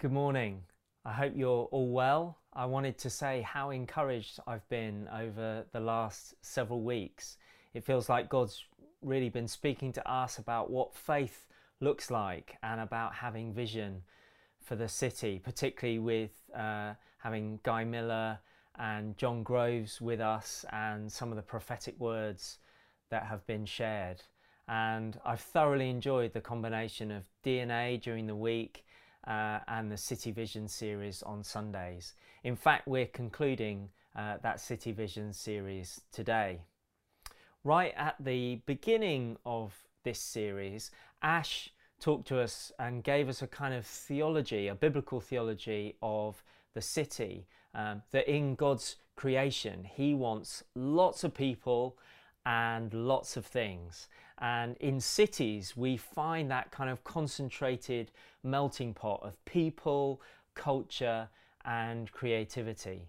Good morning. I hope you're all well. I wanted to say how encouraged I've been over the last several weeks. It feels like God's really been speaking to us about what faith looks like and about having vision for the city, particularly with uh, having Guy Miller and John Groves with us and some of the prophetic words that have been shared. And I've thoroughly enjoyed the combination of DNA during the week uh, and the City Vision series on Sundays. In fact, we're concluding uh, that City Vision series today. Right at the beginning of this series, Ash talked to us and gave us a kind of theology, a biblical theology of the city, um, that in God's creation, He wants lots of people and lots of things. And in cities, we find that kind of concentrated melting pot of people, culture, and creativity.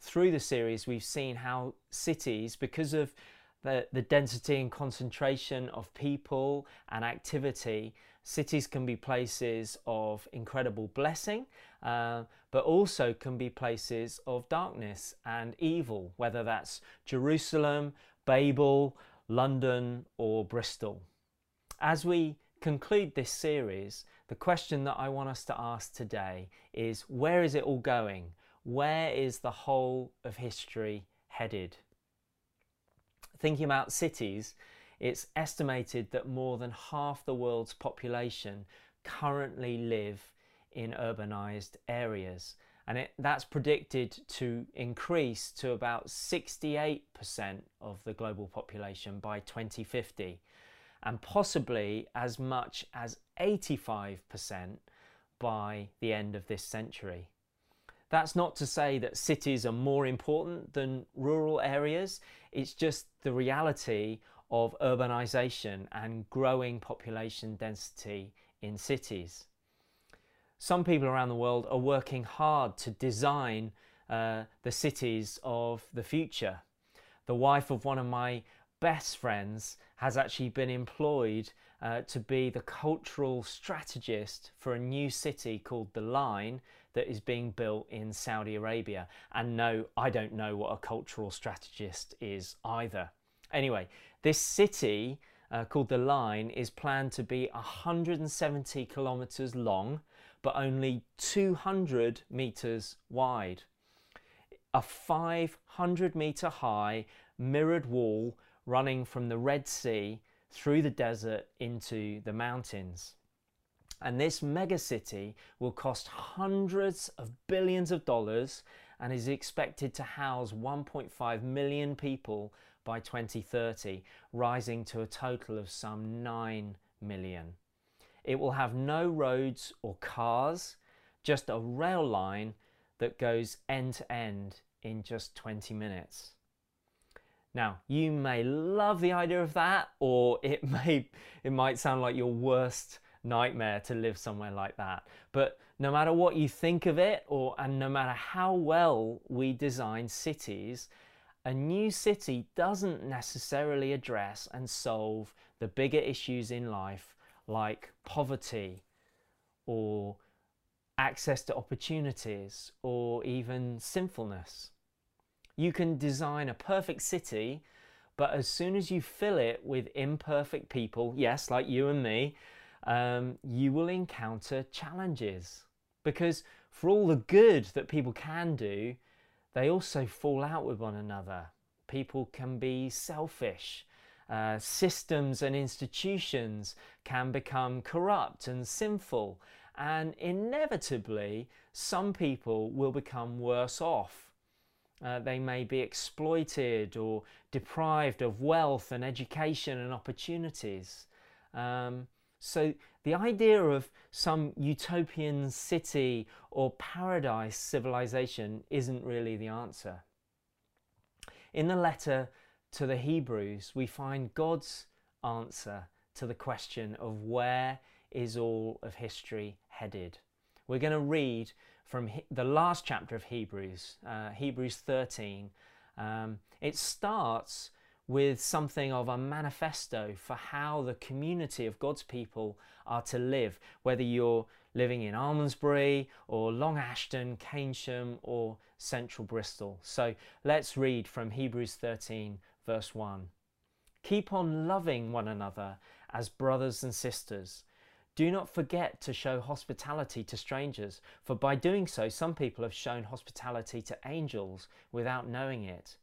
Through the series, we've seen how cities, because of the, the density and concentration of people and activity, cities can be places of incredible blessing, uh, but also can be places of darkness and evil, whether that's Jerusalem, Babel, London, or Bristol. As we conclude this series, the question that I want us to ask today is where is it all going? Where is the whole of history headed? Thinking about cities, it's estimated that more than half the world's population currently live in urbanized areas and it, that's predicted to increase to about 68% of the global population by 2050 and possibly as much as 85% by the end of this century. That's not to say that cities are more important than rural areas, it's just the reality of urbanisation and growing population density in cities some people around the world are working hard to design uh, the cities of the future. The wife of one of my best friends has actually been employed uh, to be the cultural strategist for a new city called The Line that is being built in Saudi Arabia. And no, I don't know what a cultural strategist is either. Anyway, this city uh, called The Line is planned to be 170 kilometres long but only 200 meters wide. A 500 meter high mirrored wall running from the Red Sea through the desert into the mountains. And this megacity will cost hundreds of billions of dollars and is expected to house 1.5 million people by 2030, rising to a total of some 9 million. It will have no roads or cars, just a rail line that goes end to end in just 20 minutes. Now, you may love the idea of that, or it may it might sound like your worst nightmare to live somewhere like that. But no matter what you think of it, or and no matter how well we design cities, a new city doesn't necessarily address and solve the bigger issues in life like poverty or access to opportunities or even sinfulness. You can design a perfect city, but as soon as you fill it with imperfect people, yes, like you and me, um, you will encounter challenges. Because for all the good that people can do, they also fall out with one another. People can be selfish uh, systems and institutions can become corrupt and sinful, and inevitably, some people will become worse off. Uh, they may be exploited or deprived of wealth and education and opportunities. Um, so, the idea of some utopian city or paradise civilization isn't really the answer. In the letter to the Hebrews, we find God's answer to the question of where is all of history headed. We're going to read from the last chapter of Hebrews, uh, Hebrews 13. Um, it starts with something of a manifesto for how the community of God's people are to live, whether you're living in Almondsbury or Long Ashton, Keynsham, or Central Bristol. So let's read from Hebrews 13, verse 1. Keep on loving one another as brothers and sisters. Do not forget to show hospitality to strangers, for by doing so, some people have shown hospitality to angels without knowing it.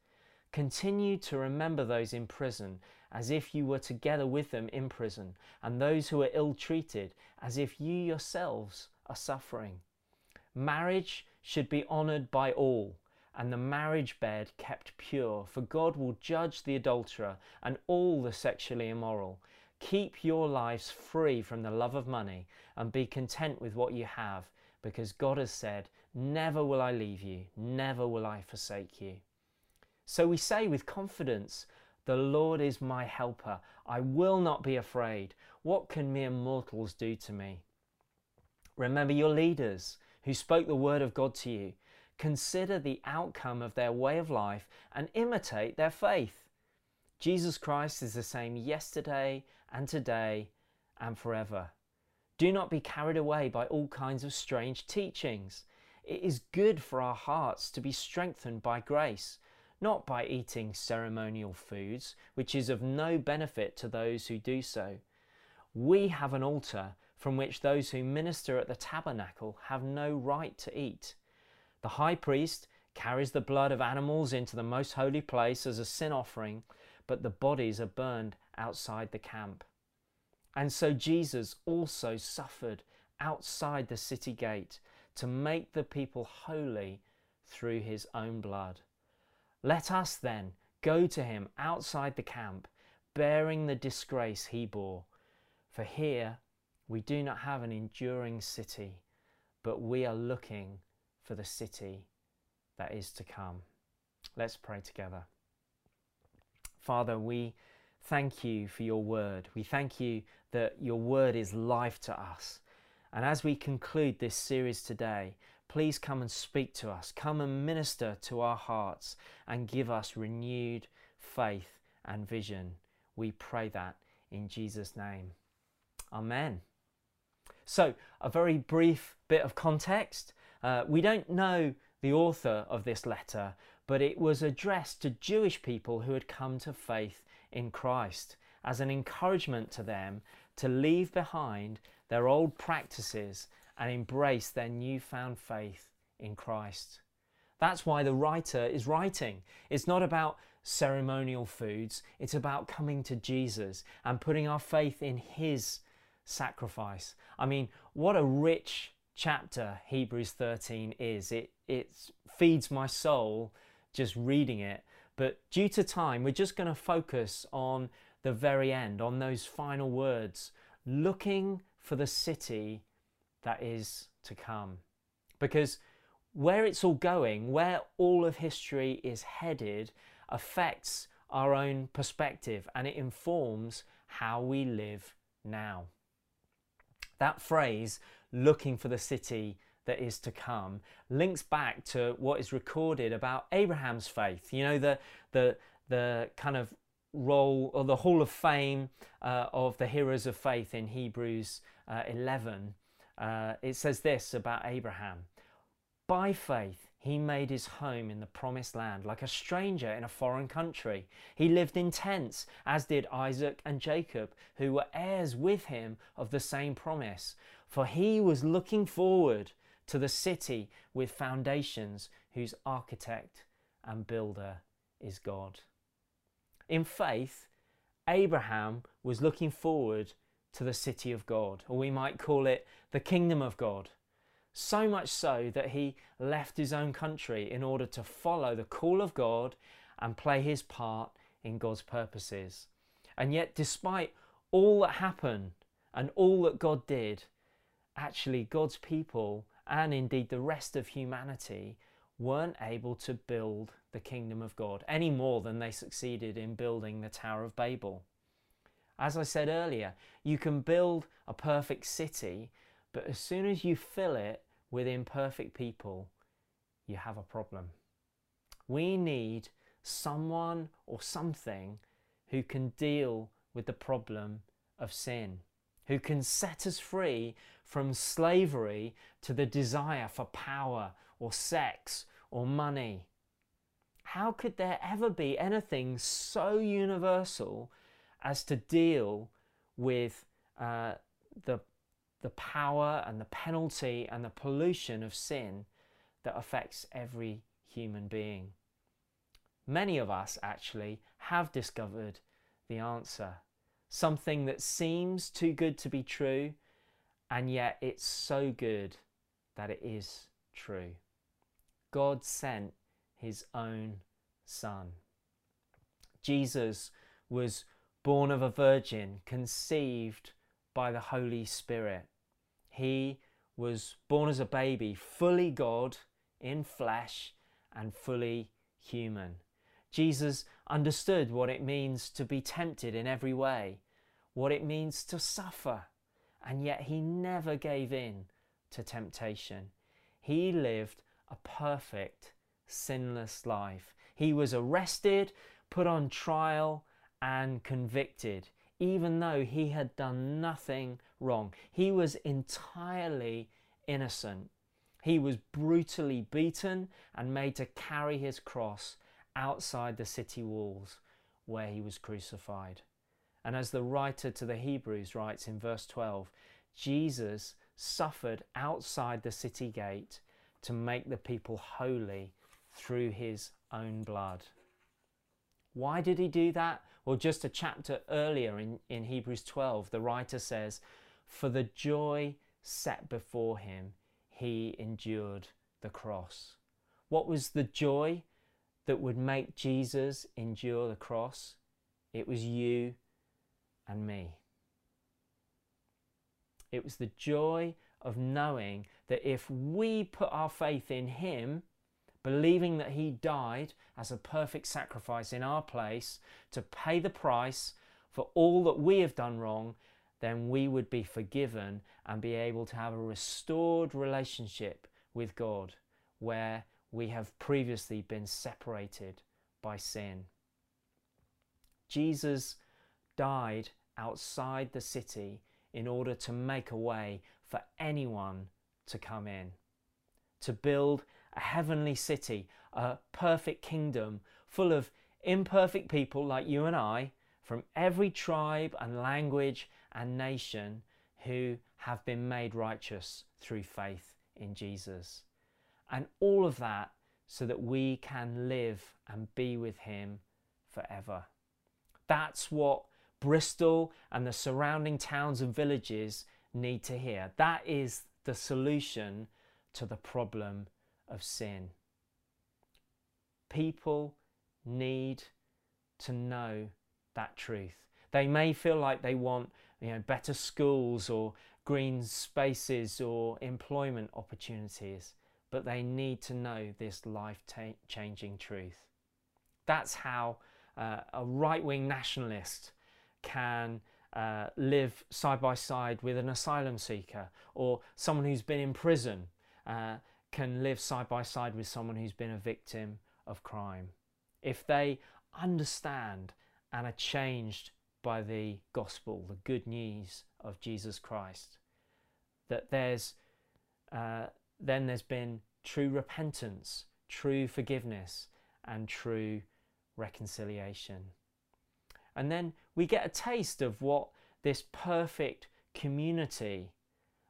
Continue to remember those in prison as if you were together with them in prison, and those who are ill treated as if you yourselves are suffering. Marriage should be honoured by all, and the marriage bed kept pure, for God will judge the adulterer and all the sexually immoral. Keep your lives free from the love of money and be content with what you have, because God has said, Never will I leave you, never will I forsake you. So we say with confidence, The Lord is my helper. I will not be afraid. What can mere mortals do to me? Remember your leaders who spoke the word of God to you. Consider the outcome of their way of life and imitate their faith. Jesus Christ is the same yesterday and today and forever. Do not be carried away by all kinds of strange teachings. It is good for our hearts to be strengthened by grace not by eating ceremonial foods, which is of no benefit to those who do so. We have an altar from which those who minister at the tabernacle have no right to eat. The high priest carries the blood of animals into the most holy place as a sin offering, but the bodies are burned outside the camp. And so Jesus also suffered outside the city gate to make the people holy through his own blood. Let us then go to him outside the camp, bearing the disgrace he bore. For here we do not have an enduring city, but we are looking for the city that is to come. Let's pray together. Father, we thank you for your word. We thank you that your word is life to us. And as we conclude this series today, Please come and speak to us. Come and minister to our hearts and give us renewed faith and vision. We pray that in Jesus' name. Amen. So, a very brief bit of context. Uh, we don't know the author of this letter, but it was addressed to Jewish people who had come to faith in Christ as an encouragement to them to leave behind their old practices and embrace their newfound faith in Christ. That's why the writer is writing. It's not about ceremonial foods, it's about coming to Jesus and putting our faith in His sacrifice. I mean, what a rich chapter Hebrews 13 is. It, it feeds my soul just reading it. But due to time, we're just going to focus on the very end, on those final words, looking for the city that is to come. Because where it's all going, where all of history is headed, affects our own perspective and it informs how we live now. That phrase, looking for the city that is to come, links back to what is recorded about Abraham's faith. You know, the, the, the kind of role or the hall of fame uh, of the heroes of faith in Hebrews uh, 11 uh, it says this about Abraham By faith, he made his home in the promised land like a stranger in a foreign country. He lived in tents, as did Isaac and Jacob, who were heirs with him of the same promise. For he was looking forward to the city with foundations, whose architect and builder is God. In faith, Abraham was looking forward to the city of God, or we might call it the kingdom of God. So much so that he left his own country in order to follow the call of God and play his part in God's purposes. And yet, despite all that happened and all that God did, actually, God's people and indeed the rest of humanity weren't able to build the kingdom of God any more than they succeeded in building the Tower of Babel. As I said earlier, you can build a perfect city, but as soon as you fill it with imperfect people, you have a problem. We need someone or something who can deal with the problem of sin, who can set us free from slavery to the desire for power or sex or money. How could there ever be anything so universal as to deal with uh, the, the power and the penalty and the pollution of sin that affects every human being? Many of us actually have discovered the answer. Something that seems too good to be true, and yet it's so good that it is true. God sent his own Son. Jesus was born of a virgin, conceived by the Holy Spirit. He was born as a baby, fully God in flesh and fully human. Jesus understood what it means to be tempted in every way, what it means to suffer, and yet he never gave in to temptation. He lived a perfect, sinless life. He was arrested, put on trial, and convicted, even though he had done nothing wrong. He was entirely innocent. He was brutally beaten and made to carry his cross outside the city walls where he was crucified. And as the writer to the Hebrews writes in verse 12, Jesus suffered outside the city gate to make the people holy through his own blood. Why did he do that? Well, just a chapter earlier in, in Hebrews 12, the writer says, For the joy set before him, he endured the cross. What was the joy that would make Jesus endure the cross? It was you and me. It was the joy of knowing that if we put our faith in Him, believing that He died as a perfect sacrifice in our place to pay the price for all that we have done wrong, then we would be forgiven and be able to have a restored relationship with God where we have previously been separated by sin. Jesus died outside the city in order to make a way for anyone to come in, to build a heavenly city, a perfect kingdom full of imperfect people like you and I from every tribe and language and nation who have been made righteous through faith in Jesus. And all of that so that we can live and be with Him forever. That's what Bristol and the surrounding towns and villages need to hear. That is the solution to the problem of sin. People need to know that truth. They may feel like they want you know, better schools or green spaces or employment opportunities, but they need to know this life changing truth. That's how uh, a right wing nationalist can uh, live side by side with an asylum seeker or someone who's been in prison uh, can live side by side with someone who's been a victim of crime. If they understand and are changed by the gospel, the good news of Jesus Christ, that there's uh, then there's been true repentance, true forgiveness, and true reconciliation. And then we get a taste of what this perfect community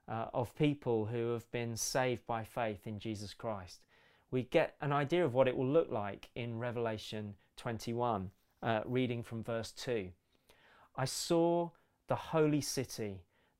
uh, of people who have been saved by faith in Jesus Christ. We get an idea of what it will look like in Revelation 21, uh, reading from verse 2. I saw the holy city,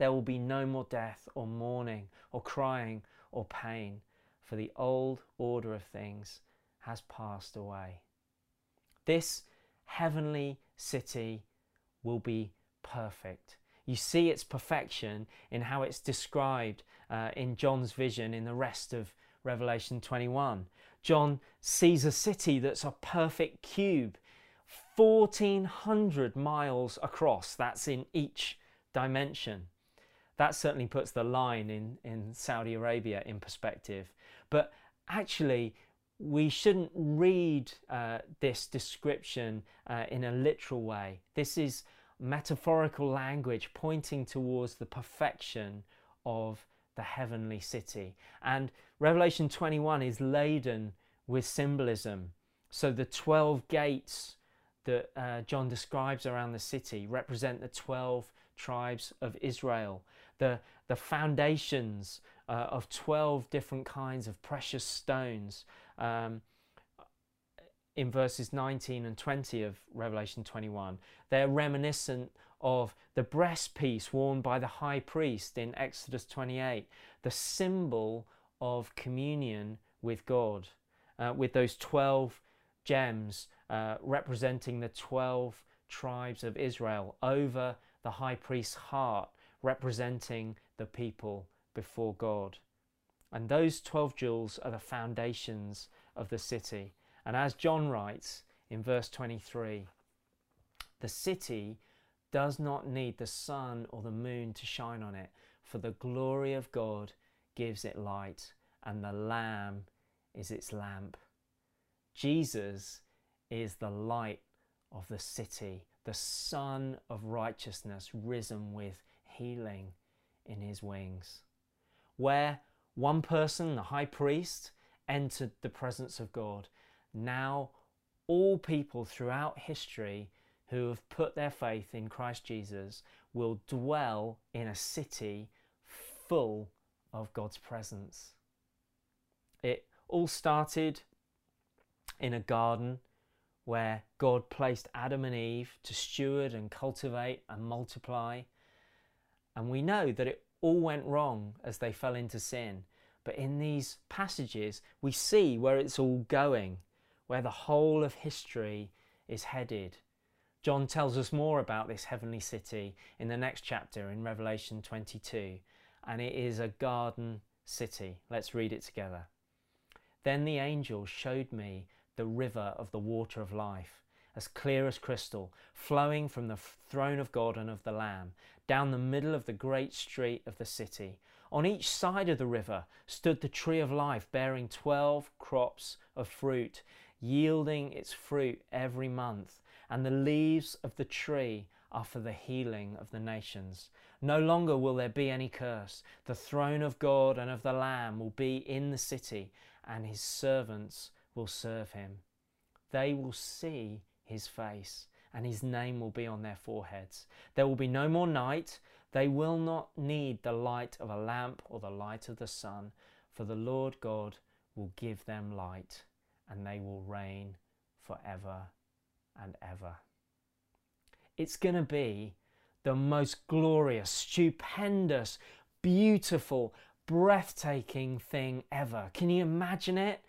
There will be no more death, or mourning, or crying, or pain, for the old order of things has passed away. This heavenly city will be perfect. You see its perfection in how it's described uh, in John's vision in the rest of Revelation 21. John sees a city that's a perfect cube, 1400 miles across. That's in each dimension. That certainly puts the line in, in Saudi Arabia in perspective. But actually, we shouldn't read uh, this description uh, in a literal way. This is metaphorical language pointing towards the perfection of the heavenly city. And Revelation 21 is laden with symbolism. So the 12 gates that uh, John describes around the city represent the 12 tribes of Israel. The, the foundations uh, of 12 different kinds of precious stones. Um, in verses 19 and 20 of Revelation 21. They're reminiscent of the breastpiece worn by the high priest in Exodus 28, the symbol of communion with God, uh, with those 12 gems uh, representing the 12 tribes of Israel over the high priest's heart, representing the people before God. And those 12 jewels are the foundations of the city. And as John writes in verse 23, the city does not need the sun or the moon to shine on it, for the glory of God gives it light, and the Lamb is its lamp. Jesus is the light of the city, the Sun of righteousness risen with healing in his wings. Where one person, the high priest, entered the presence of God, now all people throughout history who have put their faith in Christ Jesus will dwell in a city full of God's presence. It all started in a garden where God placed Adam and Eve to steward and cultivate and multiply. And we know that it all went wrong as they fell into sin. But in these passages, we see where it's all going, where the whole of history is headed. John tells us more about this heavenly city in the next chapter in Revelation 22, and it is a garden city. Let's read it together. Then the angel showed me the river of the water of life, as clear as crystal, flowing from the throne of God and of the Lamb, down the middle of the great street of the city. On each side of the river stood the tree of life, bearing twelve crops of fruit, yielding its fruit every month and the leaves of the tree are for the healing of the nations. No longer will there be any curse. The throne of God and of the Lamb will be in the city, and his servants will serve him. They will see his face, and his name will be on their foreheads. There will be no more night. They will not need the light of a lamp or the light of the sun, for the Lord God will give them light, and they will reign forever and ever. It's going to be the most glorious, stupendous, beautiful, breathtaking thing ever. Can you imagine it?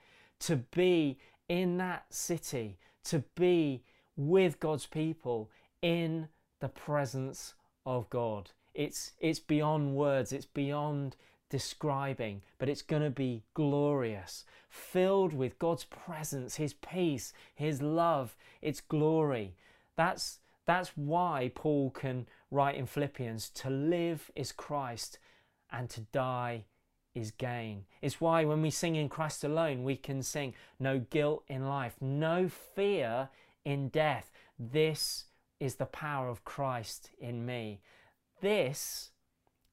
To be in that city, to be with God's people in the presence of God. It's, it's beyond words, it's beyond describing, but it's going to be glorious, filled with God's presence, His peace, His love, its glory. That's, that's why Paul can write in Philippians to live is Christ and to die is gain. It's why when we sing in Christ alone, we can sing no guilt in life, no fear in death. This is the power of Christ in me. This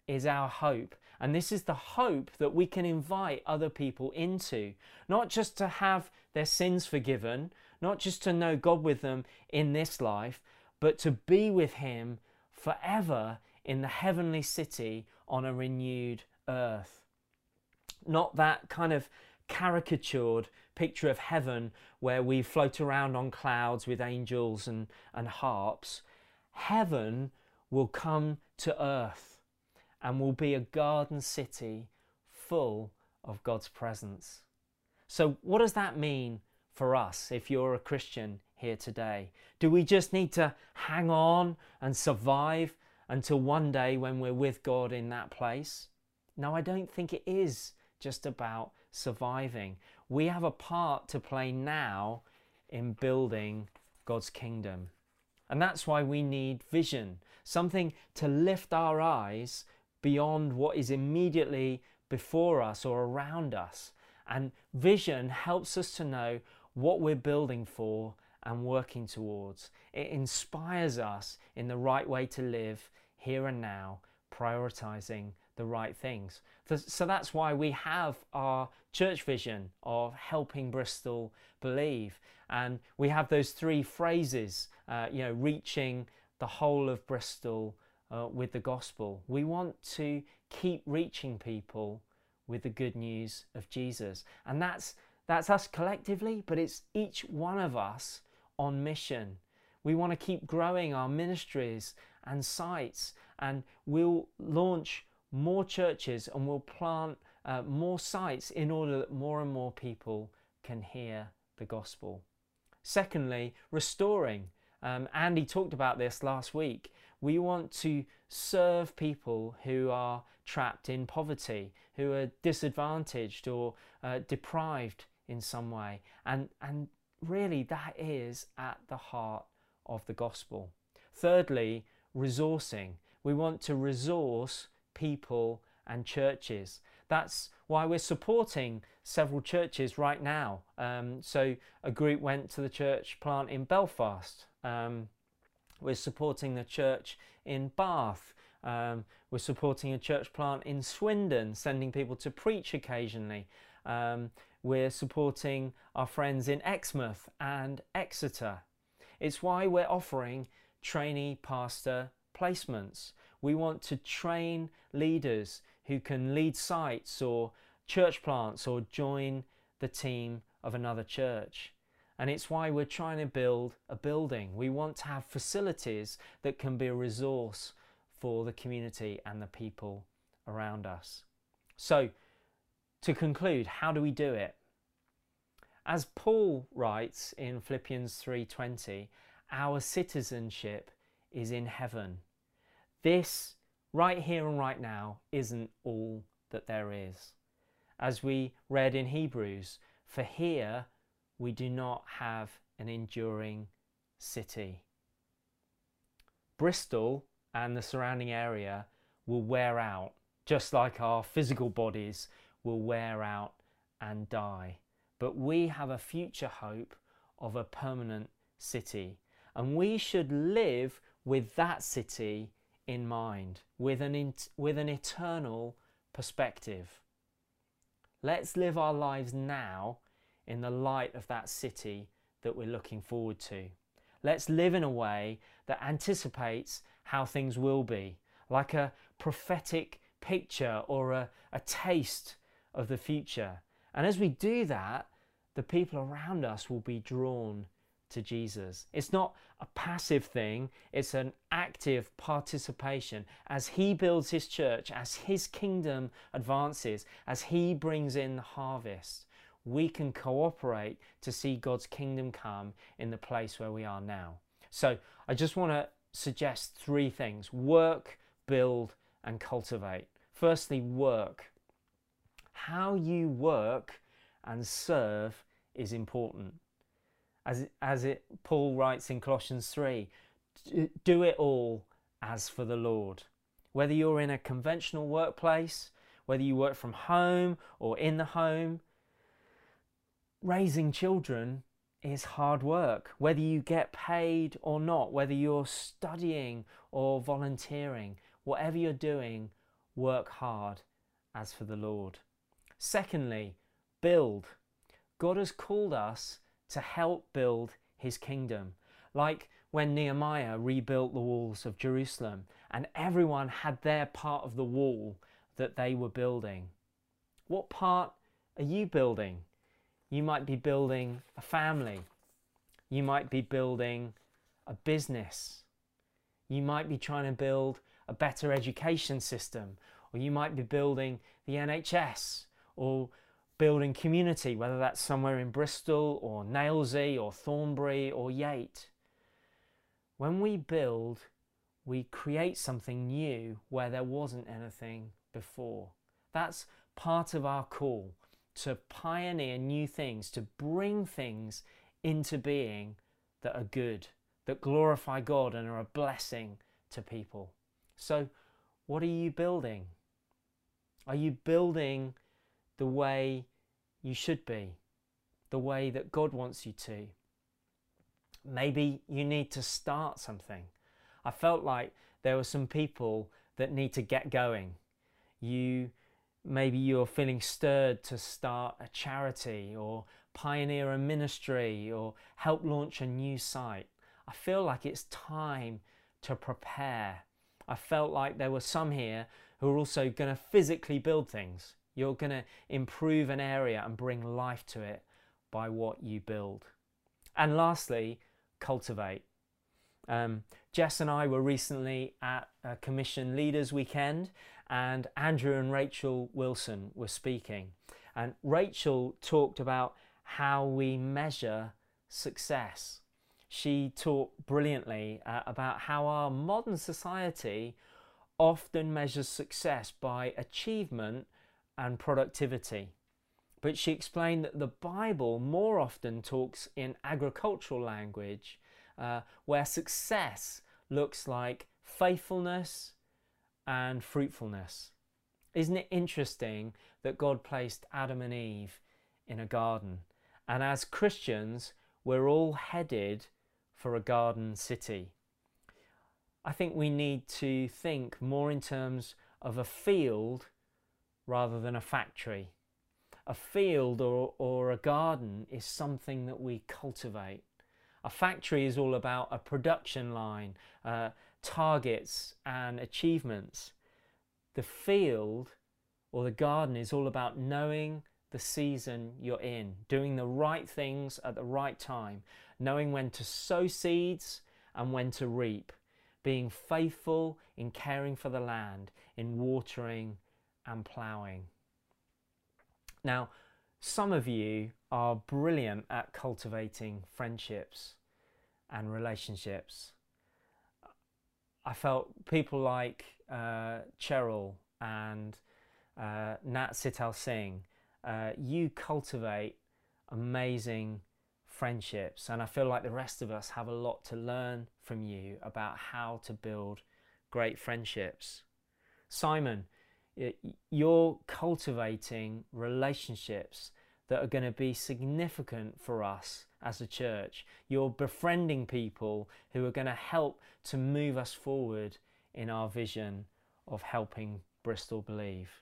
is our hope. And this is the hope that we can invite other people into, not just to have their sins forgiven, not just to know God with them in this life, but to be with Him forever in the heavenly city on a renewed earth. Not that kind of caricatured picture of heaven where we float around on clouds with angels and, and harps. Heaven will come to earth and will be a garden city full of God's presence. So, what does that mean for us if you're a Christian here today? Do we just need to hang on and survive until one day when we're with God in that place? No, I don't think it is just about surviving. We have a part to play now in building God's kingdom. And that's why we need vision, something to lift our eyes beyond what is immediately before us or around us. And vision helps us to know what we're building for and working towards. It inspires us in the right way to live here and now, prioritizing the right things. So that's why we have our church vision of helping Bristol believe. And we have those three phrases, uh, you know, reaching the whole of Bristol uh, with the gospel. We want to keep reaching people with the good news of Jesus. And that's that's us collectively, but it's each one of us on mission. We want to keep growing our ministries and sites, and we'll launch more churches and we'll plant uh, more sites in order that more and more people can hear the gospel. Secondly, restoring. Um, Andy talked about this last week. We want to serve people who are trapped in poverty, who are disadvantaged or uh, deprived in some way. And, and really, that is at the heart of the gospel. Thirdly, resourcing. We want to resource people and churches. That's why we're supporting several churches right now. Um, so, a group went to the church plant in Belfast. Um, we're supporting the church in Bath. Um, we're supporting a church plant in Swindon, sending people to preach occasionally. Um, we're supporting our friends in Exmouth and Exeter. It's why we're offering trainee pastor placements. We want to train leaders who can lead sites or church plants or join the team of another church. And it's why we're trying to build a building. We want to have facilities that can be a resource for the community and the people around us. So, to conclude, how do we do it? As Paul writes in Philippians 3:20, our citizenship is in heaven. This right here and right now isn't all that there is. As we read in Hebrews, for here we do not have an enduring city. Bristol and the surrounding area will wear out, just like our physical bodies will wear out and die. But we have a future hope of a permanent city, and we should live with that city in mind, with an, with an eternal perspective. Let's live our lives now in the light of that city that we're looking forward to. Let's live in a way that anticipates how things will be, like a prophetic picture or a, a taste of the future. And as we do that, the people around us will be drawn to Jesus. It's not a passive thing, it's an active participation. As He builds His church, as His kingdom advances, as He brings in the harvest, we can cooperate to see God's kingdom come in the place where we are now. So I just want to suggest three things work, build, and cultivate. Firstly, work. How you work and serve is important as as it Paul writes in Colossians 3 do it all as for the Lord. Whether you're in a conventional workplace, whether you work from home or in the home, raising children is hard work. Whether you get paid or not, whether you're studying or volunteering, whatever you're doing, work hard as for the Lord. Secondly, build. God has called us to help build his kingdom. Like when Nehemiah rebuilt the walls of Jerusalem and everyone had their part of the wall that they were building. What part are you building? You might be building a family. You might be building a business. You might be trying to build a better education system, or you might be building the NHS, or building community, whether that's somewhere in Bristol or Nailsea or Thornbury or Yate. When we build, we create something new where there wasn't anything before. That's part of our call to pioneer new things, to bring things into being that are good, that glorify God and are a blessing to people. So, what are you building? Are you building the way you should be, the way that God wants you to. Maybe you need to start something. I felt like there were some people that need to get going. You maybe you're feeling stirred to start a charity or pioneer a ministry or help launch a new site. I feel like it's time to prepare. I felt like there were some here who are also going to physically build things. You're going to improve an area and bring life to it by what you build. And lastly, cultivate. Um, Jess and I were recently at a Commission Leaders Weekend, and Andrew and Rachel Wilson were speaking. And Rachel talked about how we measure success. She talked brilliantly uh, about how our modern society often measures success by achievement and productivity. But she explained that the Bible more often talks in agricultural language uh, where success looks like faithfulness and fruitfulness. Isn't it interesting that God placed Adam and Eve in a garden? And as Christians, we're all headed for a garden city. I think we need to think more in terms of a field rather than a factory. A field or, or a garden is something that we cultivate. A factory is all about a production line, uh, targets, and achievements. The field or the garden is all about knowing the season you're in, doing the right things at the right time, knowing when to sow seeds and when to reap, being faithful in caring for the land, in watering and ploughing. Now, some of you are brilliant at cultivating friendships and relationships. I felt people like uh, Cheryl and uh, Nat Sital Singh, uh, you cultivate amazing friendships, and I feel like the rest of us have a lot to learn from you about how to build great friendships. Simon, you're cultivating relationships that are going to be significant for us as a church. You're befriending people who are going to help to move us forward in our vision of helping Bristol believe.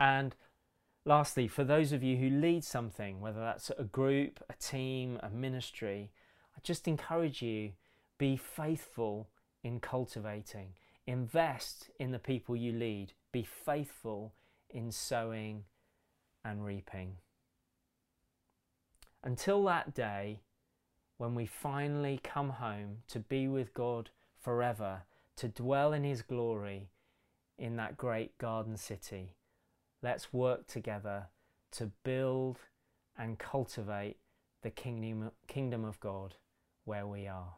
And lastly, for those of you who lead something, whether that's a group, a team, a ministry, I just encourage you be faithful in cultivating. Invest in the people you lead. Be faithful in sowing and reaping. Until that day, when we finally come home to be with God forever, to dwell in His glory in that great garden city, let's work together to build and cultivate the kingdom, of God where we are.